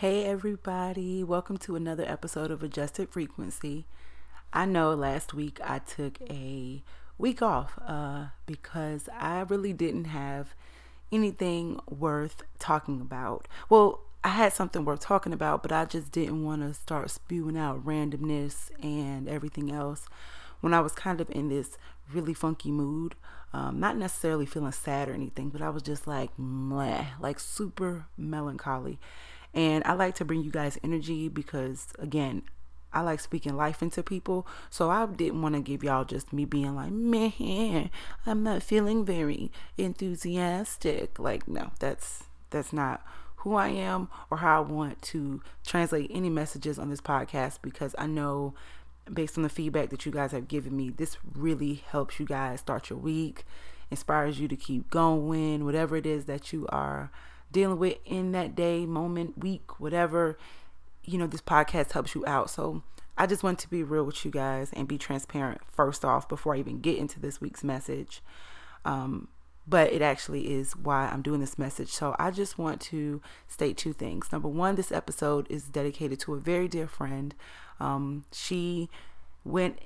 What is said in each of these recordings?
Hey, everybody, welcome to another episode of Adjusted Frequency. I know last week I took a week off uh, because I really didn't have anything worth talking about. Well, I had something worth talking about, but I just didn't want to start spewing out randomness and everything else when I was kind of in this really funky mood. Um, not necessarily feeling sad or anything, but I was just like, meh, like super melancholy. And I like to bring you guys energy because, again, I like speaking life into people. So I didn't want to give y'all just me being like, man, I'm not feeling very enthusiastic. Like, no, that's that's not who I am or how I want to translate any messages on this podcast because I know based on the feedback that you guys have given me, this really helps you guys start your week, inspires you to keep going, whatever it is that you are dealing with in that day, moment, week, whatever, you know, this podcast helps you out. So I just want to be real with you guys and be transparent first off before I even get into this week's message. Um, but it actually is why I'm doing this message. So I just want to state two things. Number one, this episode is dedicated to a very dear friend. Um, she went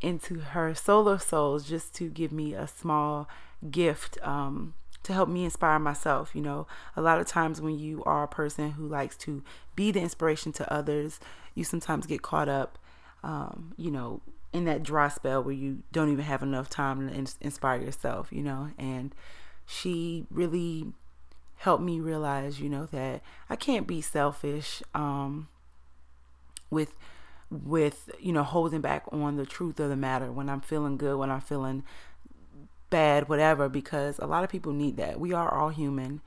into her solar souls just to give me a small gift um, to help me inspire myself. You know, a lot of times when you are a person who likes to be the inspiration to others, you sometimes get caught up, um, you know, in that dry spell where you don't even have enough time to in- inspire yourself, you know. And she really helped me realize, you know, that I can't be selfish um, with with you know holding back on the truth of the matter when I'm feeling good, when I'm feeling bad, whatever, because a lot of people need that. We are all human.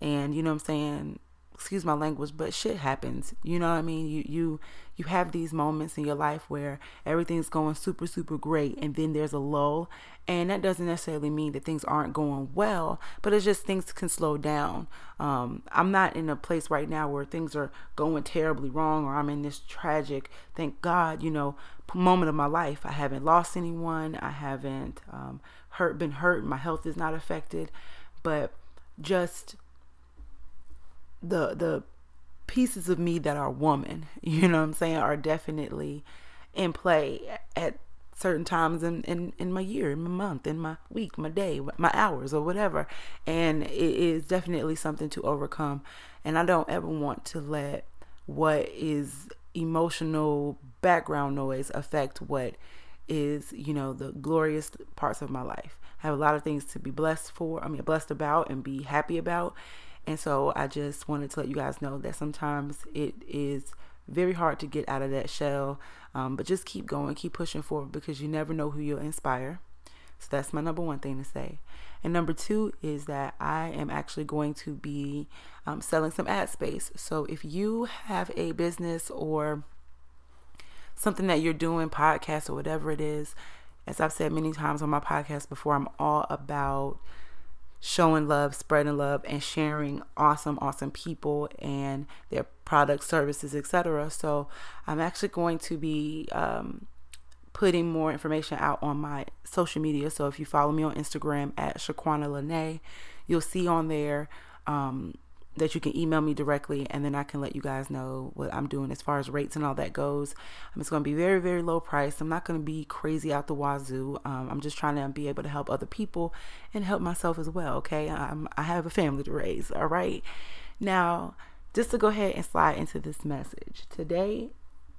And you know what I'm saying? Excuse my language, but shit happens. You know what I mean? You you you have these moments in your life where everything's going super super great and then there's a lull and that doesn't necessarily mean that things aren't going well but it's just things can slow down um, i'm not in a place right now where things are going terribly wrong or i'm in this tragic thank god you know moment of my life i haven't lost anyone i haven't um, hurt been hurt my health is not affected but just the the pieces of me that are woman you know what i'm saying are definitely in play at certain times in, in, in my year, in my month, in my week, my day, my hours, or whatever. And it is definitely something to overcome. And I don't ever want to let what is emotional background noise affect what is, you know, the glorious parts of my life. I have a lot of things to be blessed for, I mean, blessed about and be happy about. And so I just wanted to let you guys know that sometimes it is very hard to get out of that shell, um, but just keep going, keep pushing forward because you never know who you'll inspire. So that's my number one thing to say. And number two is that I am actually going to be um, selling some ad space. So if you have a business or something that you're doing, podcast or whatever it is, as I've said many times on my podcast before, I'm all about showing love, spreading love, and sharing awesome, awesome people and their products, services, etc. So I'm actually going to be um, putting more information out on my social media. So if you follow me on Instagram at Shaquana Lanay, you'll see on there um, that you can email me directly and then I can let you guys know what I'm doing as far as rates and all that goes. Um, it's going to be very, very low price. I'm not going to be crazy out the wazoo. Um, I'm just trying to be able to help other people and help myself as well. Okay. I'm, I have a family to raise. All right. Now, just to go ahead and slide into this message today,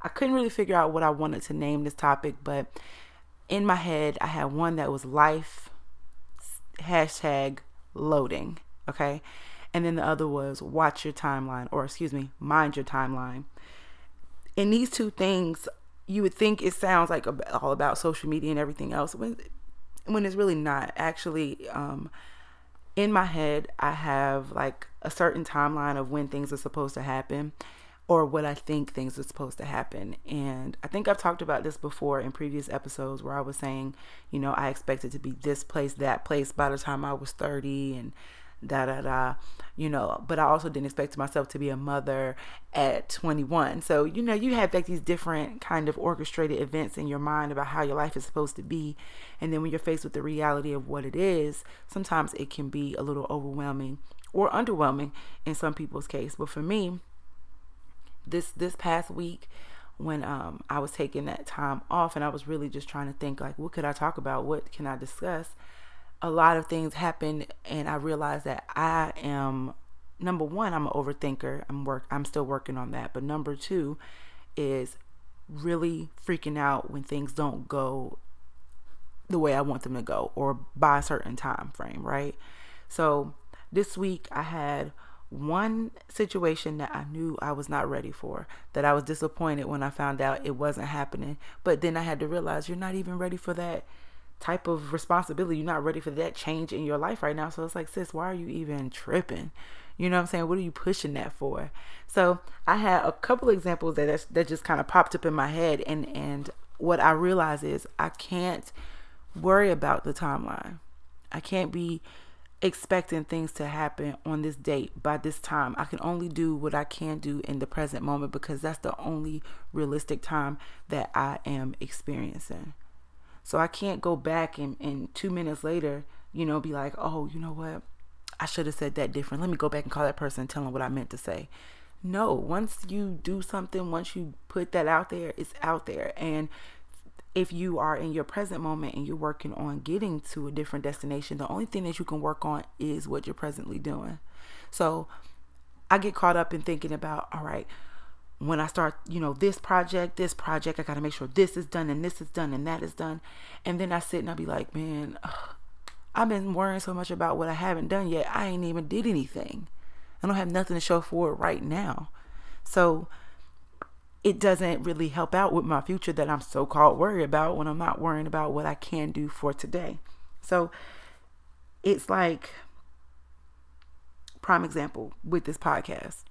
I couldn't really figure out what I wanted to name this topic, but in my head, I had one that was life hashtag loading. Okay and then the other was watch your timeline or excuse me mind your timeline and these two things you would think it sounds like all about social media and everything else when when it's really not actually um, in my head i have like a certain timeline of when things are supposed to happen or what I think things are supposed to happen. And I think I've talked about this before in previous episodes where I was saying, you know, I expected to be this place, that place by the time I was 30 and da da da you know but i also didn't expect myself to be a mother at 21 so you know you have like these different kind of orchestrated events in your mind about how your life is supposed to be and then when you're faced with the reality of what it is sometimes it can be a little overwhelming or underwhelming in some people's case but for me this this past week when um I was taking that time off and I was really just trying to think like what could I talk about? What can I discuss? A lot of things happened and I realized that I am number one, I'm an overthinker. I'm work I'm still working on that. But number two is really freaking out when things don't go the way I want them to go or by a certain time frame, right? So this week I had one situation that I knew I was not ready for, that I was disappointed when I found out it wasn't happening. But then I had to realize you're not even ready for that type of responsibility. You're not ready for that change in your life right now. So it's like, sis, why are you even tripping? You know what I'm saying? What are you pushing that for? So I had a couple examples that that just kind of popped up in my head, and and what I realize is I can't worry about the timeline. I can't be expecting things to happen on this date by this time. I can only do what I can do in the present moment because that's the only realistic time that I am experiencing. So I can't go back and, and two minutes later, you know, be like, oh, you know what? I should have said that different. Let me go back and call that person and tell them what I meant to say. No, once you do something, once you put that out there, it's out there. And if you are in your present moment and you're working on getting to a different destination, the only thing that you can work on is what you're presently doing. So I get caught up in thinking about, all right, when I start, you know, this project, this project, I got to make sure this is done and this is done and that is done. And then I sit and I be like, man, ugh, I've been worrying so much about what I haven't done yet. I ain't even did anything. I don't have nothing to show for it right now. So it doesn't really help out with my future that I'm so called worried about when I'm not worrying about what I can do for today. So it's like prime example with this podcast.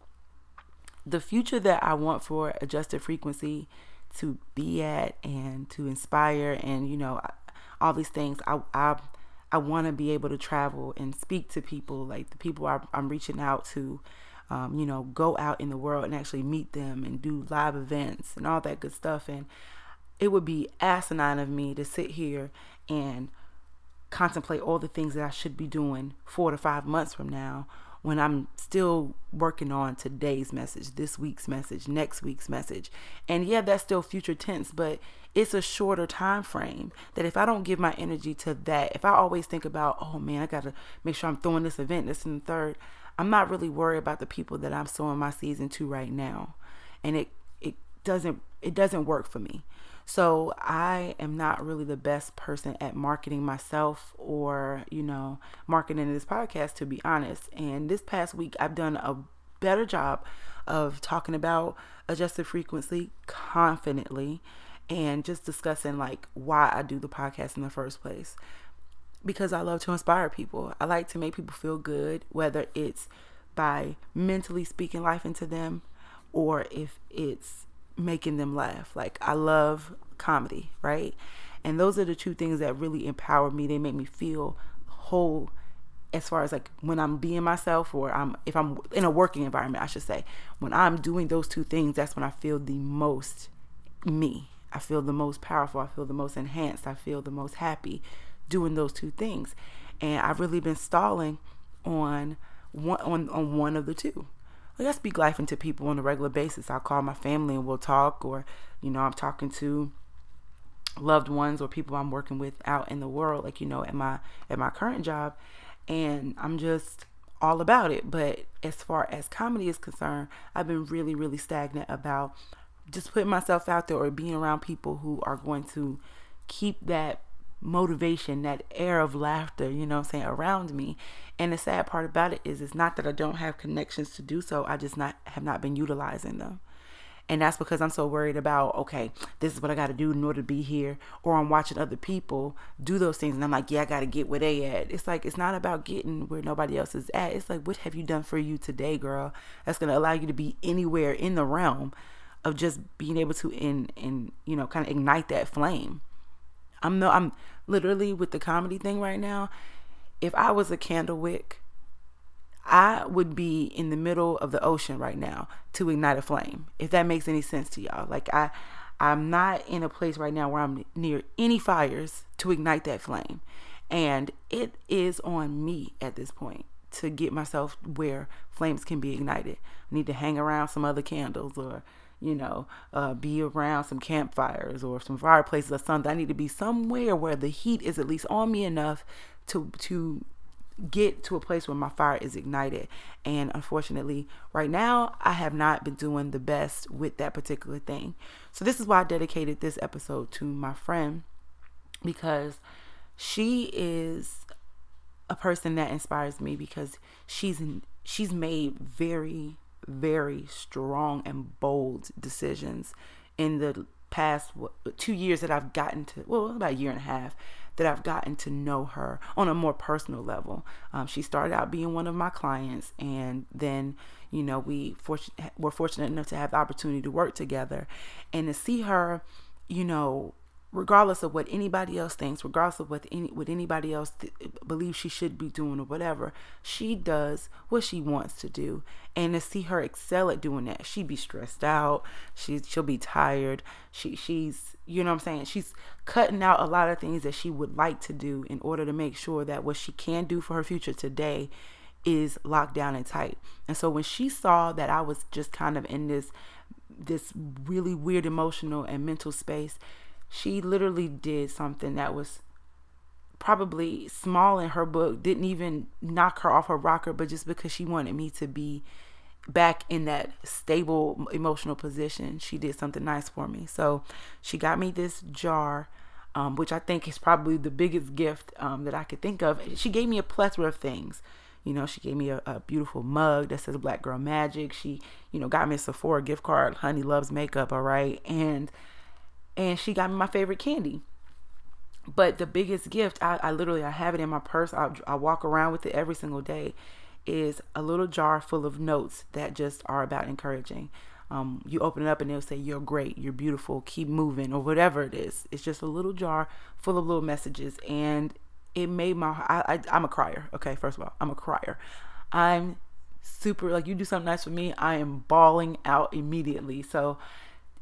The future that I want for adjusted frequency to be at and to inspire and you know all these things I I I want to be able to travel and speak to people like the people I'm reaching out to um, you know, go out in the world and actually meet them and do live events and all that good stuff. And it would be asinine of me to sit here and contemplate all the things that I should be doing four to five months from now when I'm still working on today's message, this week's message, next week's message. And yeah, that's still future tense, but it's a shorter time frame that if I don't give my energy to that, if I always think about, oh man, I got to make sure I'm throwing this event, this and the third, I'm not really worried about the people that I'm sowing my season to right now. And it it doesn't it doesn't work for me. So I am not really the best person at marketing myself or, you know, marketing this podcast to be honest. And this past week I've done a better job of talking about adjusted frequency confidently and just discussing like why I do the podcast in the first place because I love to inspire people. I like to make people feel good, whether it's by mentally speaking life into them or if it's making them laugh. Like I love comedy, right? And those are the two things that really empower me. They make me feel whole as far as like when I'm being myself or I'm if I'm in a working environment, I should say. When I'm doing those two things, that's when I feel the most me. I feel the most powerful. I feel the most enhanced. I feel the most happy doing those two things. And I've really been stalling on one on, on one of the two. Like I speak life into people on a regular basis. I'll call my family and we'll talk or, you know, I'm talking to loved ones or people I'm working with out in the world, like, you know, at my at my current job. And I'm just all about it. But as far as comedy is concerned, I've been really, really stagnant about just putting myself out there or being around people who are going to keep that motivation, that air of laughter, you know I'm saying, around me. And the sad part about it is it's not that I don't have connections to do so, I just not have not been utilizing them. And that's because I'm so worried about, okay, this is what I got to do in order to be here. Or I'm watching other people do those things and I'm like, yeah, I got to get where they at. It's like, it's not about getting where nobody else is at. It's like, what have you done for you today, girl? That's going to allow you to be anywhere in the realm of just being able to, in, in you know, kind of ignite that flame. I'm no, I'm literally with the comedy thing right now. If I was a candle wick, I would be in the middle of the ocean right now to ignite a flame. If that makes any sense to y'all. Like I I'm not in a place right now where I'm near any fires to ignite that flame. And it is on me at this point to get myself where flames can be ignited. I need to hang around some other candles or you know, uh, be around some campfires or some fireplaces or something. I need to be somewhere where the heat is at least on me enough to to get to a place where my fire is ignited. And unfortunately, right now, I have not been doing the best with that particular thing. So this is why I dedicated this episode to my friend because she is a person that inspires me because she's in, she's made very very strong and bold decisions in the past two years that I've gotten to, well, about a year and a half, that I've gotten to know her on a more personal level. Um, she started out being one of my clients, and then, you know, we were fortunate enough to have the opportunity to work together and to see her, you know, regardless of what anybody else thinks, regardless of what any what anybody else th- believes she should be doing or whatever, she does what she wants to do. And to see her excel at doing that, she'd be stressed out. She she'll be tired. She she's you know what I'm saying. She's cutting out a lot of things that she would like to do in order to make sure that what she can do for her future today is locked down and tight. And so when she saw that I was just kind of in this this really weird emotional and mental space she literally did something that was probably small in her book, didn't even knock her off her rocker, but just because she wanted me to be back in that stable emotional position, she did something nice for me. So she got me this jar. Um, which I think is probably the biggest gift um, that I could think of. She gave me a plethora of things. You know, she gave me a, a, beautiful mug that says Black Girl Magic. She, you know, got me a Sephora gift card. Honey loves makeup, all right. And and she got me my favorite candy. But the biggest gift, I, I literally I have it in my purse. I, I walk around with it every single day. Is a little jar full of notes that just are about encouraging. Um, you open it up and they'll say you're great, you're beautiful, keep moving, or whatever it is. It's just a little jar full of little messages, and it made my I, I I'm a crier. Okay, first of all, I'm a crier. I'm super like you do something nice for me, I am bawling out immediately. So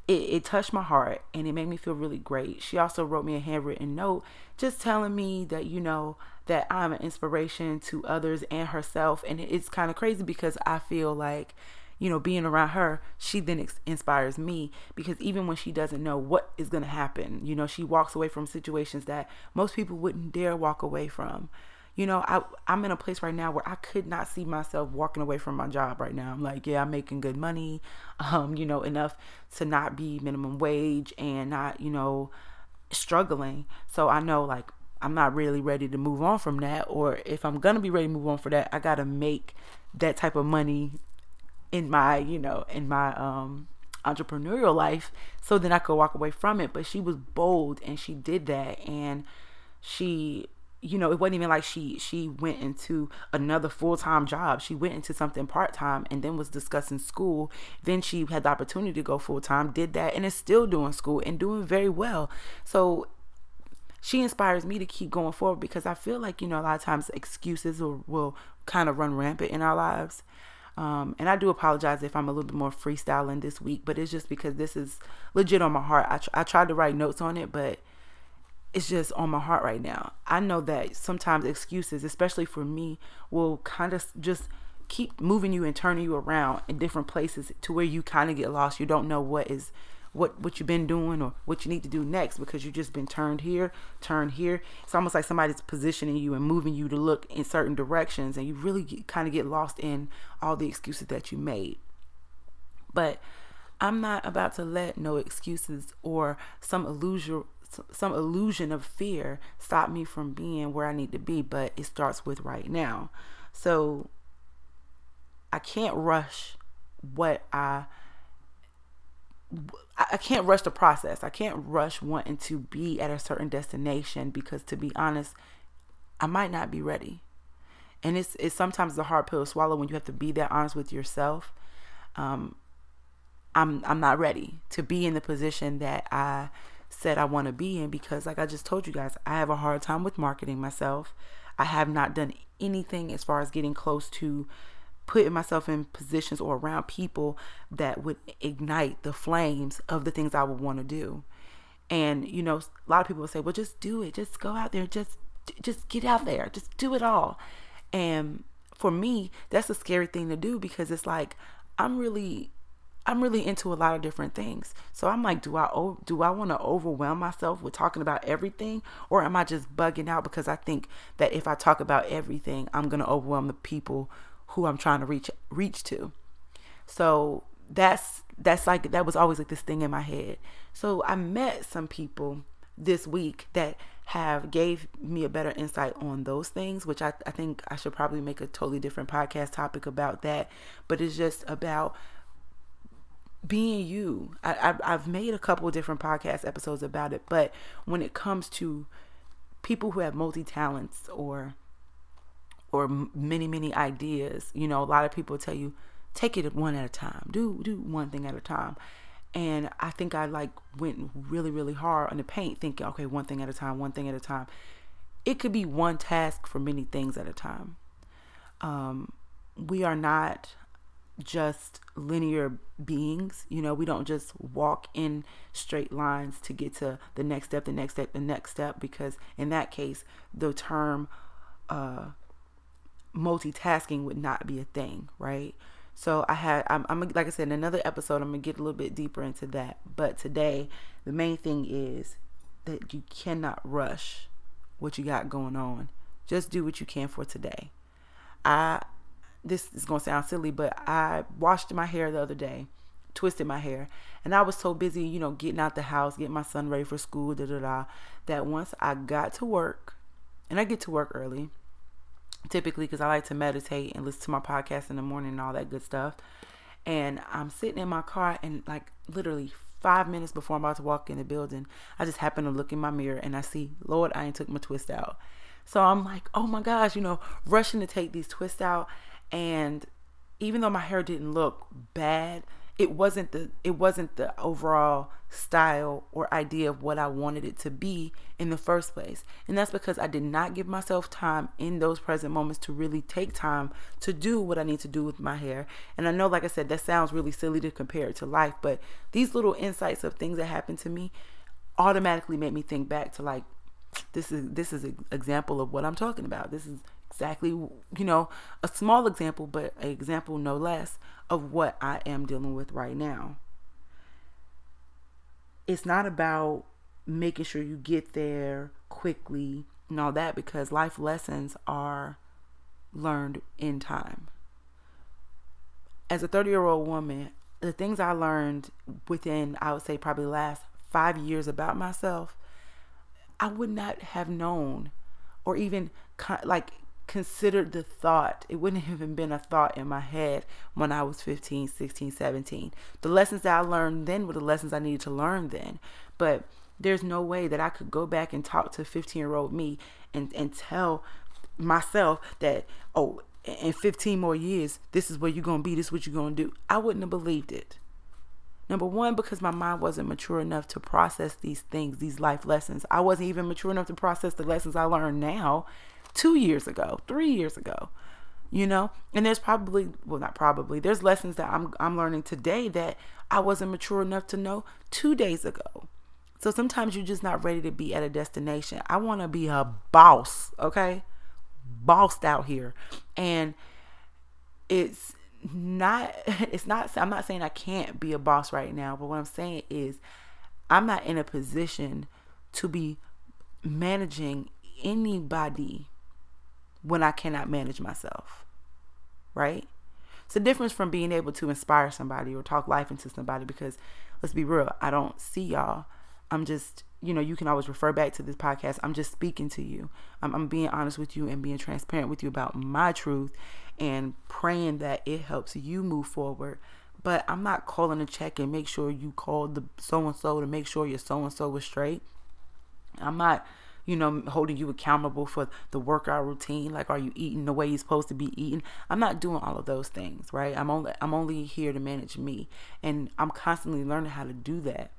it, it touched my heart and it made me feel really great. She also wrote me a handwritten note just telling me that, you know, that I'm an inspiration to others and herself. And it's kind of crazy because I feel like, you know, being around her, she then ex- inspires me because even when she doesn't know what is going to happen, you know, she walks away from situations that most people wouldn't dare walk away from you know, I I'm in a place right now where I could not see myself walking away from my job right now. I'm like, yeah, I'm making good money, um, you know, enough to not be minimum wage and not, you know, struggling. So I know like I'm not really ready to move on from that or if I'm going to be ready to move on for that, I got to make that type of money in my, you know, in my um entrepreneurial life so then I could walk away from it, but she was bold and she did that and she you know, it wasn't even like she she went into another full time job. She went into something part time and then was discussing school. Then she had the opportunity to go full time, did that, and is still doing school and doing very well. So she inspires me to keep going forward because I feel like you know a lot of times excuses will, will kind of run rampant in our lives. Um, and I do apologize if I'm a little bit more freestyling this week, but it's just because this is legit on my heart. I, tr- I tried to write notes on it, but it's just on my heart right now. I know that sometimes excuses, especially for me, will kind of just keep moving you and turning you around in different places to where you kind of get lost. You don't know what is what what you've been doing or what you need to do next because you've just been turned here, turned here. It's almost like somebody's positioning you and moving you to look in certain directions and you really get, kind of get lost in all the excuses that you made. But I'm not about to let no excuses or some illusion some illusion of fear stop me from being where I need to be, but it starts with right now. So I can't rush what I I can't rush the process. I can't rush wanting to be at a certain destination because to be honest, I might not be ready. And it's it's sometimes a hard pill to swallow when you have to be that honest with yourself. Um, I'm I'm not ready to be in the position that I said I want to be in because, like I just told you guys, I have a hard time with marketing myself. I have not done anything as far as getting close to putting myself in positions or around people that would ignite the flames of the things I would want to do. And you know, a lot of people will say, "Well, just do it. Just go out there. Just just get out there. Just do it all." And for me, that's a scary thing to do because it's like I'm really I'm really into a lot of different things. So I'm like, do I do I want to overwhelm myself with talking about everything or am I just bugging out because I think that if I talk about everything, I'm going to overwhelm the people who I'm trying to reach reach to. So that's that's like that was always like this thing in my head. So I met some people this week that have gave me a better insight on those things which I, I think i should probably make a totally different podcast topic about that but it's just about being you. I, I have made a couple different podcast episodes about it, but when it comes to people who have multi talents or or many many ideas, you know, a lot of people tell you take it one at a time. Do do one thing at a time. And I think I like went really really hard on the paint, thinking, okay, one thing at a time, one thing at a time. It could be one task for many things at a time. Um, we are not just linear beings. You know, we don't just walk in straight lines to get to the next step, the next step, the next step, because in that case, the term uh, multitasking would not be a thing, right? So I had, I'm, I'm like I said, in another episode, I'm gonna get a little bit deeper into that. But today, the main thing is that you cannot rush what you got going on. Just do what you can for today. I this is going to sound silly, but I washed my hair the other day, twisted my hair, and I was so busy, you know, getting out the house, getting my son ready for school, da da da, that once I got to work, and I get to work early, typically because I like to meditate and listen to my podcast in the morning and all that good stuff. And I'm sitting in my car, and like literally five minutes before I'm about to walk in the building, I just happen to look in my mirror and I see, Lord, I ain't took my twist out. So I'm like, oh my gosh, you know, rushing to take these twists out. And even though my hair didn't look bad, it wasn't the it wasn't the overall style or idea of what I wanted it to be in the first place. And that's because I did not give myself time in those present moments to really take time to do what I need to do with my hair. And I know like I said that sounds really silly to compare it to life, but these little insights of things that happened to me automatically made me think back to like this is this is an example of what I'm talking about. This is exactly, you know, a small example, but an example no less of what I am dealing with right now. It's not about making sure you get there quickly and all that because life lessons are learned in time. As a 30 year old woman, the things I learned within, I would say, probably last five years about myself, I would not have known or even like considered the thought. It wouldn't have even been a thought in my head when I was 15, 16, 17. The lessons that I learned then were the lessons I needed to learn then. But there's no way that I could go back and talk to 15 year old me and, and tell myself that, oh, in 15 more years, this is where you're going to be, this is what you're going to do. I wouldn't have believed it. Number one, because my mind wasn't mature enough to process these things, these life lessons. I wasn't even mature enough to process the lessons I learned now two years ago, three years ago, you know? And there's probably, well, not probably, there's lessons that I'm, I'm learning today that I wasn't mature enough to know two days ago. So sometimes you're just not ready to be at a destination. I want to be a boss, okay? Bossed out here. And it's not, it's not, I'm not saying I can't be a boss right now, but what I'm saying is I'm not in a position to be managing anybody when I cannot manage myself. Right? It's a difference from being able to inspire somebody or talk life into somebody because let's be real, I don't see y'all. I'm just, you know, you can always refer back to this podcast. I'm just speaking to you. I'm, I'm being honest with you and being transparent with you about my truth and praying that it helps you move forward. But I'm not calling a check and make sure you called the so and so to make sure your so and so was straight. I'm not you know, holding you accountable for the workout routine. Like, are you eating the way you're supposed to be eating? I'm not doing all of those things, right? I'm only I'm only here to manage me, and I'm constantly learning how to do that.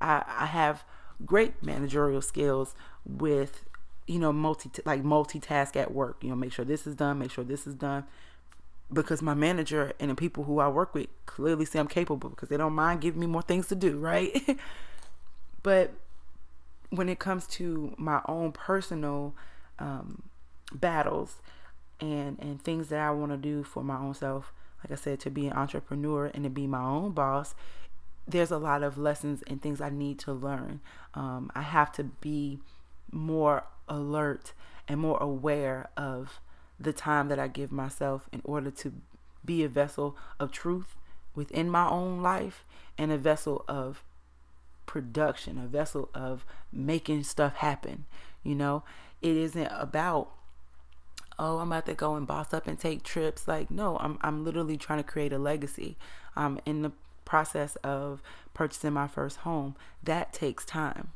I I have great managerial skills with you know multi like multitask at work. You know, make sure this is done, make sure this is done because my manager and the people who I work with clearly see I'm capable because they don't mind giving me more things to do, right? but when it comes to my own personal um, battles, and and things that I want to do for my own self. Like I said, to be an entrepreneur and to be my own boss, there's a lot of lessons and things I need to learn. Um, I have to be more alert and more aware of the time that I give myself in order to be a vessel of truth within my own life and a vessel of production, a vessel of making stuff happen. You know, it isn't about oh, I'm about to go and boss up and take trips. Like, no, I'm I'm literally trying to create a legacy. I'm in the process of purchasing my first home. That takes time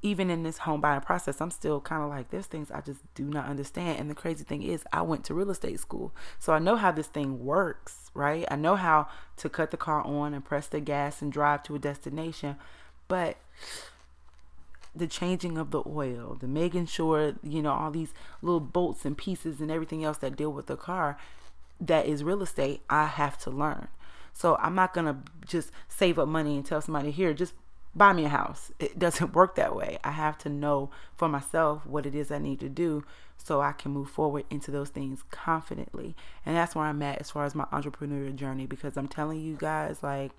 even in this home buying process, I'm still kind of like, there's things I just do not understand. And the crazy thing is, I went to real estate school. So I know how this thing works, right? I know how to cut the car on and press the gas and drive to a destination. But the changing of the oil, the making sure, you know, all these little bolts and pieces and everything else that deal with the car that is real estate, I have to learn. So I'm not going to just save up money and tell somebody, here, just buy me a house. It doesn't work that way. I have to know for myself what it is I need to do so I can move forward into those things confidently. And that's where I'm at as far as my entrepreneurial journey because I'm telling you guys, like,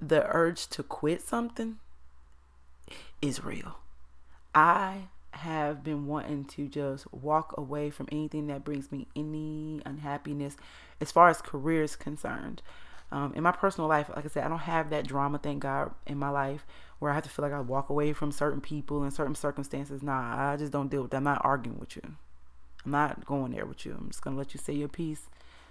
the urge to quit something is real. I have been wanting to just walk away from anything that brings me any unhappiness as far as career is concerned. Um, in my personal life, like I said, I don't have that drama, thank God, in my life where I have to feel like I walk away from certain people and certain circumstances. Nah, I just don't deal with that. I'm not arguing with you. I'm not going there with you. I'm just going to let you say your piece.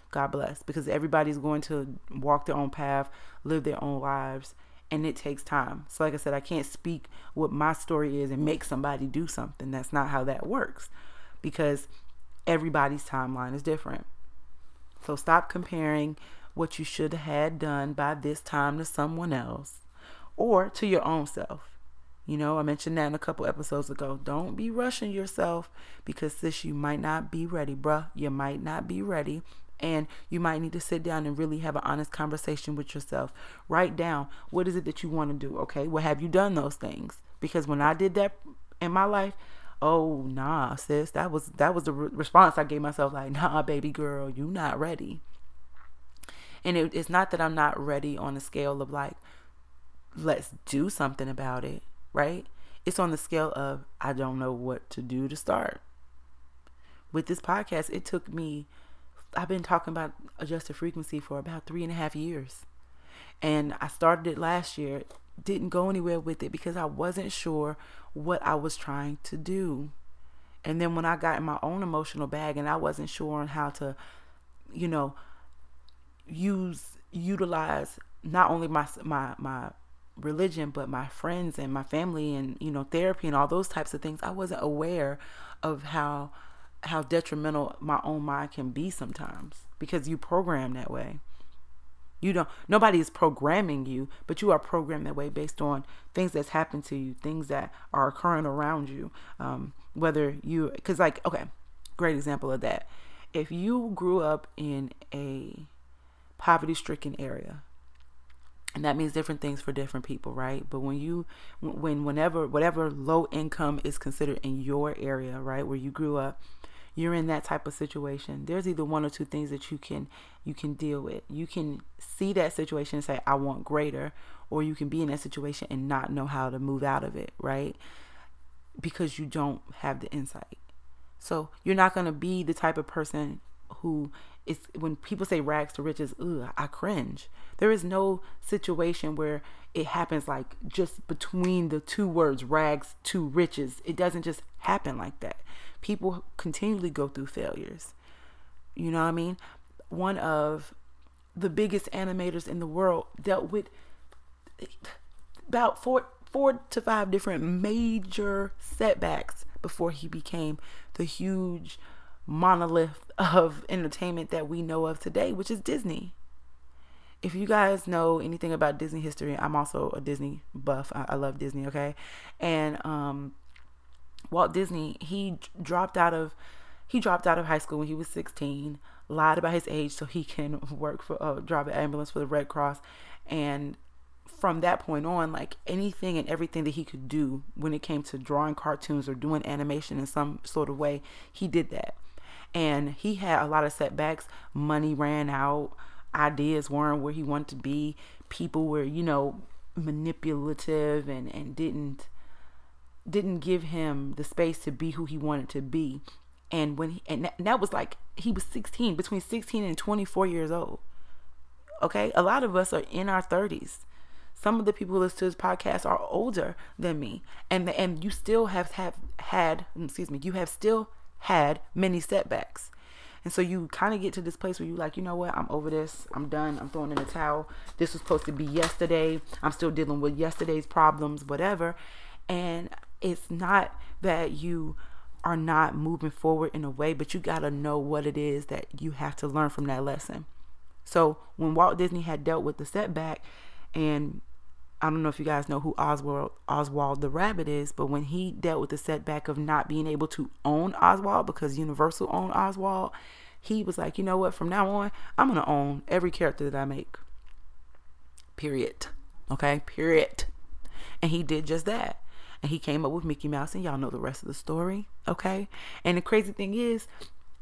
God bless. Because everybody's going to walk their own path, live their own lives, and it takes time. So, like I said, I can't speak what my story is and make somebody do something. That's not how that works because everybody's timeline is different. So, stop comparing what you should have had done by this time to someone else or to your own self. You know, I mentioned that in a couple episodes ago. Don't be rushing yourself because sis, you might not be ready, bruh. You might not be ready. And you might need to sit down and really have an honest conversation with yourself. Write down what is it that you want to do. Okay. Well, have you done those things? Because when I did that in my life, oh nah, sis, that was that was the re- response I gave myself. Like, nah, baby girl, you not ready. And it, it's not that I'm not ready on a scale of like, let's do something about it, right? It's on the scale of, I don't know what to do to start. With this podcast, it took me, I've been talking about adjusted frequency for about three and a half years. And I started it last year, didn't go anywhere with it because I wasn't sure what I was trying to do. And then when I got in my own emotional bag and I wasn't sure on how to, you know, use utilize not only my my my religion but my friends and my family and you know therapy and all those types of things. I wasn't aware of how how detrimental my own mind can be sometimes because you program that way. You don't nobody is programming you but you are programmed that way based on things that's happened to you things that are occurring around you. Um, whether you because like okay great example of that. If you grew up in a poverty stricken area. And that means different things for different people right? But when you when whenever whatever low income is considered in your area right where you grew up you're in that type of situation there's either one or two things that you can you can deal with. You can see that situation and say i want greater or you can be in that situation and not know how to move out of it right? Because you don't have the insight. So you're not going to be the type of person who it's when people say rags to riches, ugh, I cringe. There is no situation where it happens like just between the two words rags to riches. It doesn't just happen like that. People continually go through failures. You know what I mean? One of the biggest animators in the world dealt with about four four to five different major setbacks before he became the huge monolith of entertainment that we know of today, which is Disney. If you guys know anything about Disney history, I'm also a Disney buff. I, I love Disney, okay? And um, Walt Disney, he dropped out of he dropped out of high school when he was 16, lied about his age so he can work for uh, drive an ambulance for the Red Cross, and from that point on, like anything and everything that he could do when it came to drawing cartoons or doing animation in some sort of way, he did that And he had a lot of setbacks. Money ran out, ideas weren't where he wanted to be, people were, you know, manipulative and, and didn't didn't give him the space to be who he wanted to be. And when he, and that, and that was like he was 16, between 16 and 24 years old. Okay, a lot of us are in our 30s. Some of the people who listen to this podcast are older than me, and and you still have have had mm, excuse me, you have still had many setbacks. And so you kind of get to this place where you like, you know what, I'm over this. I'm done. I'm throwing in the towel. This was supposed to be yesterday. I'm still dealing with yesterday's problems, whatever. And it's not that you are not moving forward in a way, but you got to know what it is that you have to learn from that lesson. So when Walt Disney had dealt with the setback, and I don't know if you guys know who Oswald Oswald the Rabbit is, but when he dealt with the setback of not being able to own Oswald because Universal owned Oswald, he was like, you know what? From now on, I'm gonna own every character that I make. Period. Okay. Period. And he did just that and he came up with Mickey Mouse, and y'all know the rest of the story, okay? And the crazy thing is,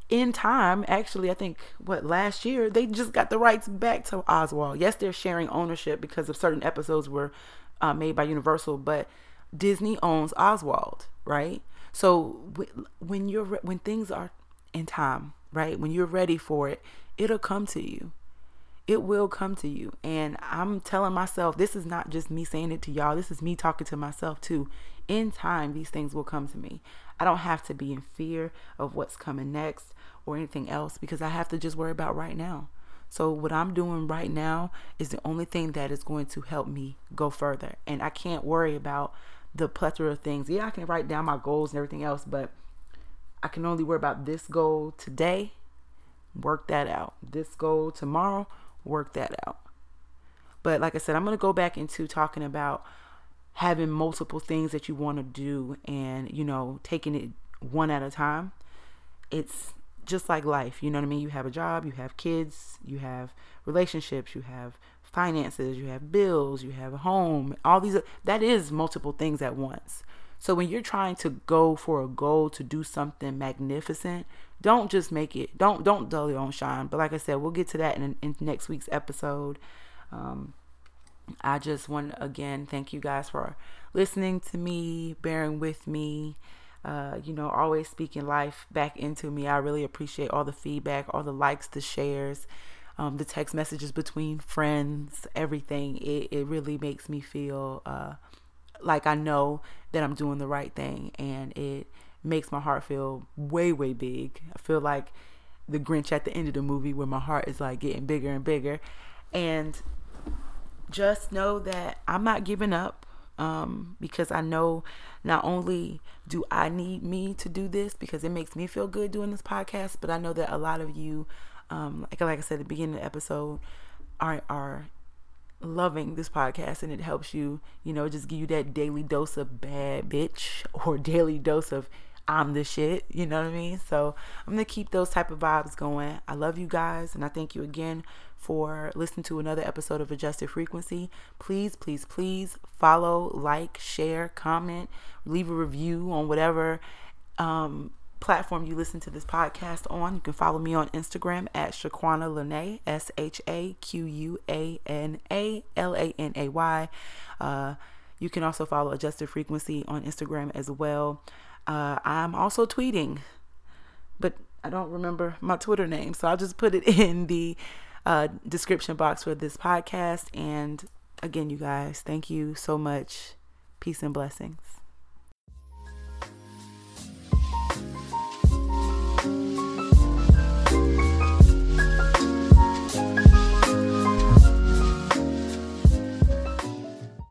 in time, actually, I think what last year they just got the rights back to Oswald. Yes, they're sharing ownership because of certain episodes were uh, made by Universal, but Disney owns Oswald, right? So when you're when things are in time, right? When you're ready for it, it'll come to you it will come to you. And I'm telling myself, this is not just me saying it to y'all, this is me talking to myself too. In time, these things will come to me. I don't have to be in fear of what's coming next or anything else because I have to just worry about right now. So, what I'm doing right now is the only thing that is going to help me go further. And I can't worry about the plethora of things. Yeah, I can write down my goals and everything else, but I can only worry about this goal today, work that out. This goal tomorrow, work that out. But like I said, I'm going to go back into talking about having multiple things that you want to do and, you know, taking it one at a time. It's just like life. You know what I mean? You have a job, you have kids, you have relationships, you have finances, you have bills, you have a home, all these that is multiple things at once. So when you're trying to go for a goal to do something magnificent, don't just make it. Don't don't dull your own shine. But like I said, we'll get to that in, in next week's episode. Um, I just want again thank you guys for listening to me, bearing with me. Uh, you know, always speaking life back into me. I really appreciate all the feedback, all the likes, the shares, um, the text messages between friends, everything. It, it really makes me feel uh, like I know that I'm doing the right thing, and it makes my heart feel way, way big. I feel like the Grinch at the end of the movie where my heart is like getting bigger and bigger. And just know that I'm not giving up um, because I know not only do I need me to do this because it makes me feel good doing this podcast, but I know that a lot of you, um, like, like I said at the beginning of the episode, are are loving this podcast and it helps you, you know, just give you that daily dose of bad bitch or daily dose of I'm the shit, you know what I mean? So I'm gonna keep those type of vibes going. I love you guys and I thank you again for listening to another episode of Adjusted Frequency. Please, please, please follow, like, share, comment, leave a review on whatever um, platform you listen to this podcast on. You can follow me on Instagram at Shaquana Lanay, S H A Q U A N A L A N A Y. Uh, you can also follow Adjusted Frequency on Instagram as well. Uh, I'm also tweeting, but I don't remember my Twitter name, so I'll just put it in the uh, description box for this podcast. And again, you guys, thank you so much. Peace and blessings.